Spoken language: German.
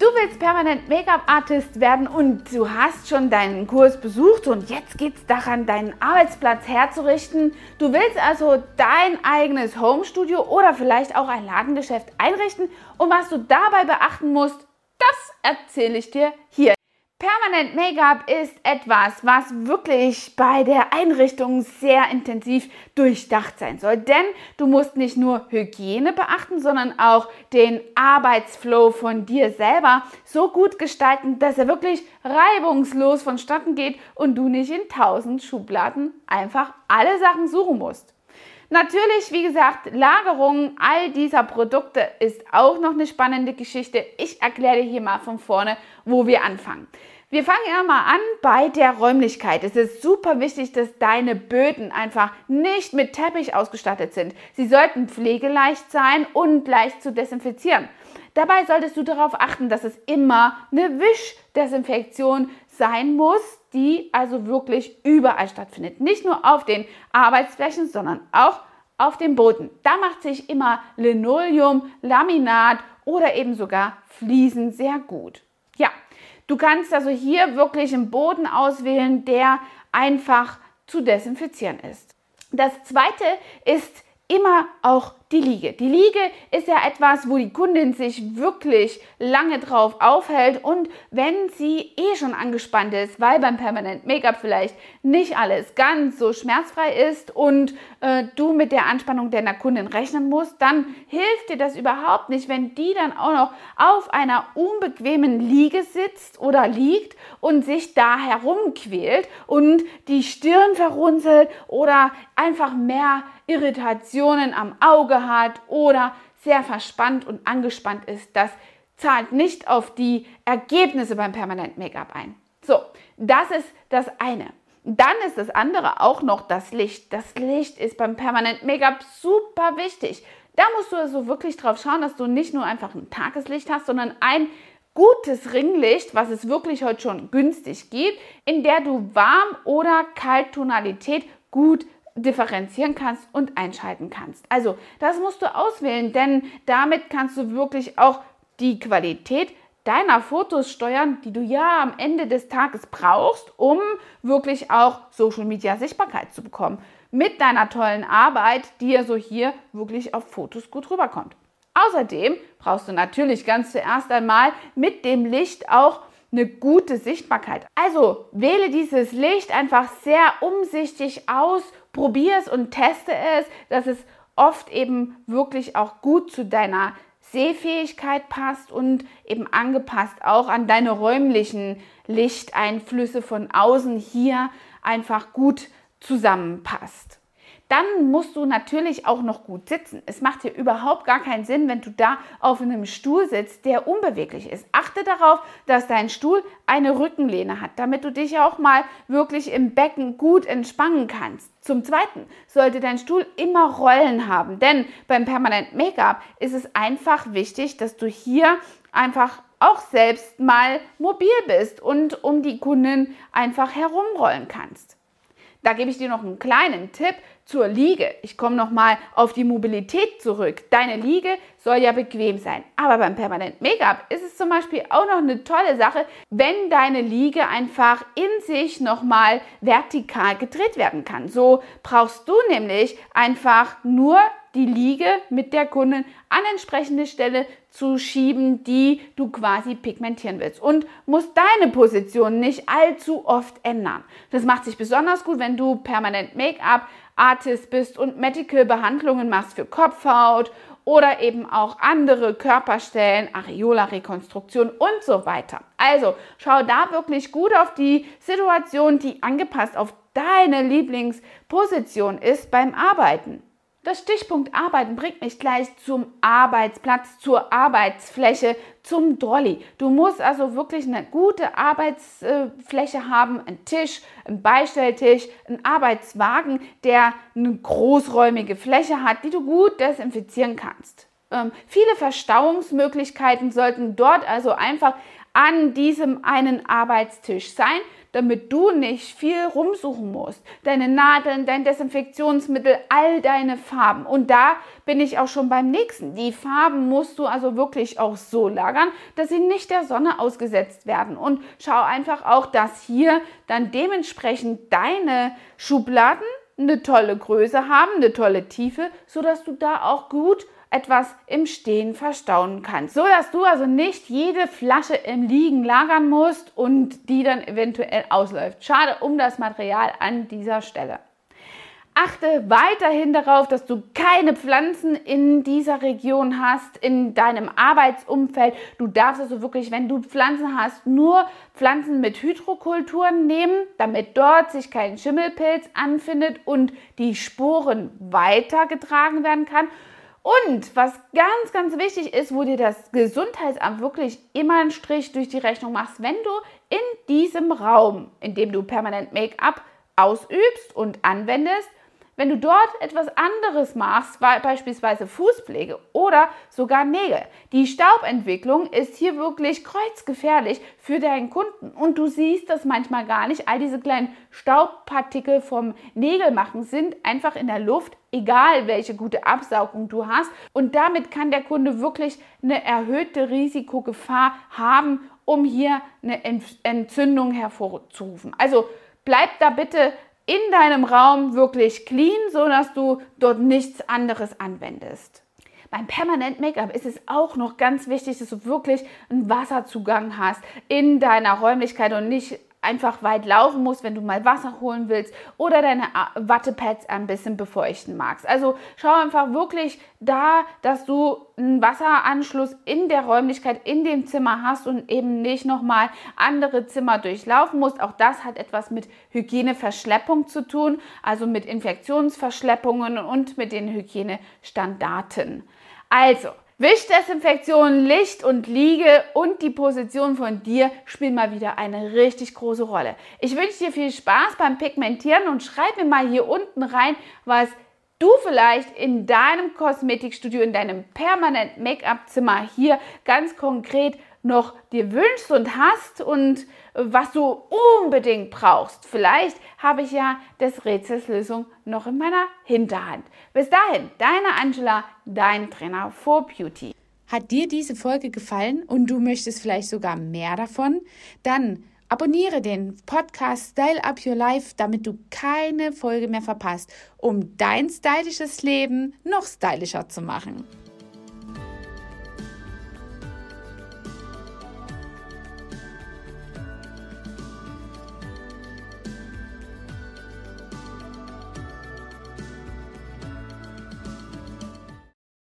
Du willst permanent Make-up-Artist werden und du hast schon deinen Kurs besucht und jetzt geht es daran, deinen Arbeitsplatz herzurichten. Du willst also dein eigenes Homestudio oder vielleicht auch ein Ladengeschäft einrichten und was du dabei beachten musst, das erzähle ich dir hier. Permanent Make-up ist etwas, was wirklich bei der Einrichtung sehr intensiv durchdacht sein soll. Denn du musst nicht nur Hygiene beachten, sondern auch den Arbeitsflow von dir selber so gut gestalten, dass er wirklich reibungslos vonstatten geht und du nicht in tausend Schubladen einfach alle Sachen suchen musst. Natürlich, wie gesagt, Lagerung all dieser Produkte ist auch noch eine spannende Geschichte. Ich erkläre dir hier mal von vorne, wo wir anfangen. Wir fangen ja mal an bei der Räumlichkeit. Es ist super wichtig, dass deine Böden einfach nicht mit Teppich ausgestattet sind. Sie sollten pflegeleicht sein und leicht zu desinfizieren. Dabei solltest du darauf achten, dass es immer eine Wischdesinfektion sein muss, die also wirklich überall stattfindet. Nicht nur auf den Arbeitsflächen, sondern auch auf dem Boden. Da macht sich immer Linoleum, Laminat oder eben sogar Fliesen sehr gut. Ja, du kannst also hier wirklich einen Boden auswählen, der einfach zu desinfizieren ist. Das zweite ist immer auch die Liege. Die Liege ist ja etwas, wo die Kundin sich wirklich lange drauf aufhält und wenn sie eh schon angespannt ist, weil beim Permanent Make-up vielleicht nicht alles ganz so schmerzfrei ist und äh, du mit der Anspannung deiner Kundin rechnen musst, dann hilft dir das überhaupt nicht, wenn die dann auch noch auf einer unbequemen Liege sitzt oder liegt und sich da herumquält und die Stirn verrunzelt oder einfach mehr Irritationen am Auge hat oder sehr verspannt und angespannt ist, das zahlt nicht auf die Ergebnisse beim Permanent Make-up ein. So, das ist das eine. Dann ist das andere auch noch das Licht. Das Licht ist beim Permanent Make-up super wichtig. Da musst du also wirklich drauf schauen, dass du nicht nur einfach ein Tageslicht hast, sondern ein gutes Ringlicht, was es wirklich heute schon günstig gibt, in der du Warm- oder Kalttonalität gut differenzieren kannst und einschalten kannst. Also das musst du auswählen, denn damit kannst du wirklich auch die Qualität deiner Fotos steuern, die du ja am Ende des Tages brauchst, um wirklich auch Social Media Sichtbarkeit zu bekommen. Mit deiner tollen Arbeit, die ja so hier wirklich auf Fotos gut rüberkommt. Außerdem brauchst du natürlich ganz zuerst einmal mit dem Licht auch eine gute Sichtbarkeit. Also wähle dieses Licht einfach sehr umsichtig aus, probier es und teste es, dass es oft eben wirklich auch gut zu deiner Sehfähigkeit passt und eben angepasst auch an deine räumlichen Lichteinflüsse von außen hier einfach gut zusammenpasst dann musst du natürlich auch noch gut sitzen. Es macht hier überhaupt gar keinen Sinn, wenn du da auf einem Stuhl sitzt, der unbeweglich ist. Achte darauf, dass dein Stuhl eine Rückenlehne hat, damit du dich auch mal wirklich im Becken gut entspannen kannst. Zum Zweiten sollte dein Stuhl immer Rollen haben, denn beim Permanent Make-up ist es einfach wichtig, dass du hier einfach auch selbst mal mobil bist und um die Kunden einfach herumrollen kannst. Da gebe ich dir noch einen kleinen Tipp zur Liege. Ich komme noch mal auf die Mobilität zurück. Deine Liege soll ja bequem sein. Aber beim Permanent Make-up ist es zum Beispiel auch noch eine tolle Sache, wenn deine Liege einfach in sich noch mal vertikal gedreht werden kann. So brauchst du nämlich einfach nur die Liege mit der Kundin an entsprechende Stelle zu schieben, die du quasi pigmentieren willst und musst deine Position nicht allzu oft ändern. Das macht sich besonders gut, wenn du permanent Make-up Artist bist und Medical Behandlungen machst für Kopfhaut oder eben auch andere Körperstellen, Areola-Rekonstruktion und so weiter. Also schau da wirklich gut auf die Situation, die angepasst auf deine Lieblingsposition ist beim Arbeiten. Das Stichpunkt Arbeiten bringt mich gleich zum Arbeitsplatz, zur Arbeitsfläche, zum Dolly. Du musst also wirklich eine gute Arbeitsfläche haben, einen Tisch, einen Beistelltisch, einen Arbeitswagen, der eine großräumige Fläche hat, die du gut desinfizieren kannst. Ähm, viele Verstauungsmöglichkeiten sollten dort also einfach an diesem einen Arbeitstisch sein, damit du nicht viel rumsuchen musst. Deine Nadeln, dein Desinfektionsmittel, all deine Farben. Und da bin ich auch schon beim nächsten. Die Farben musst du also wirklich auch so lagern, dass sie nicht der Sonne ausgesetzt werden. Und schau einfach auch, dass hier dann dementsprechend deine Schubladen eine tolle Größe haben, eine tolle Tiefe, sodass du da auch gut etwas im Stehen verstauen kannst. So dass du also nicht jede Flasche im Liegen lagern musst und die dann eventuell ausläuft. Schade um das Material an dieser Stelle. Achte weiterhin darauf, dass du keine Pflanzen in dieser Region hast, in deinem Arbeitsumfeld. Du darfst also wirklich, wenn du Pflanzen hast, nur Pflanzen mit Hydrokulturen nehmen, damit dort sich kein Schimmelpilz anfindet und die Sporen weitergetragen werden kann. Und was ganz, ganz wichtig ist, wo dir das Gesundheitsamt wirklich immer einen Strich durch die Rechnung machst, wenn du in diesem Raum, in dem du permanent Make-up ausübst und anwendest, wenn du dort etwas anderes machst, beispielsweise Fußpflege oder sogar Nägel, die Staubentwicklung ist hier wirklich kreuzgefährlich für deinen Kunden und du siehst das manchmal gar nicht. All diese kleinen Staubpartikel vom Nägelmachen sind einfach in der Luft, egal welche gute Absaugung du hast und damit kann der Kunde wirklich eine erhöhte Risikogefahr haben, um hier eine Entzündung hervorzurufen. Also bleib da bitte in deinem Raum wirklich clean, sodass du dort nichts anderes anwendest. Beim Permanent Make-up ist es auch noch ganz wichtig, dass du wirklich einen Wasserzugang hast in deiner Räumlichkeit und nicht einfach weit laufen musst, wenn du mal Wasser holen willst oder deine Wattepads ein bisschen befeuchten magst. Also schau einfach wirklich da, dass du einen Wasseranschluss in der Räumlichkeit, in dem Zimmer hast und eben nicht nochmal andere Zimmer durchlaufen musst. Auch das hat etwas mit Hygieneverschleppung zu tun, also mit Infektionsverschleppungen und mit den Hygienestandarten. Also, Wischdesinfektion, Licht und Liege und die Position von dir spielen mal wieder eine richtig große Rolle. Ich wünsche dir viel Spaß beim Pigmentieren und schreib mir mal hier unten rein, was du vielleicht in deinem Kosmetikstudio, in deinem permanent Make-up-Zimmer hier ganz konkret noch dir wünschst und hast und was du unbedingt brauchst. Vielleicht habe ich ja des Rätsels Lösung noch in meiner Hinterhand. Bis dahin, deine Angela, dein Trainer for Beauty. Hat dir diese Folge gefallen und du möchtest vielleicht sogar mehr davon? Dann abonniere den Podcast Style Up Your Life, damit du keine Folge mehr verpasst, um dein stylisches Leben noch stylischer zu machen.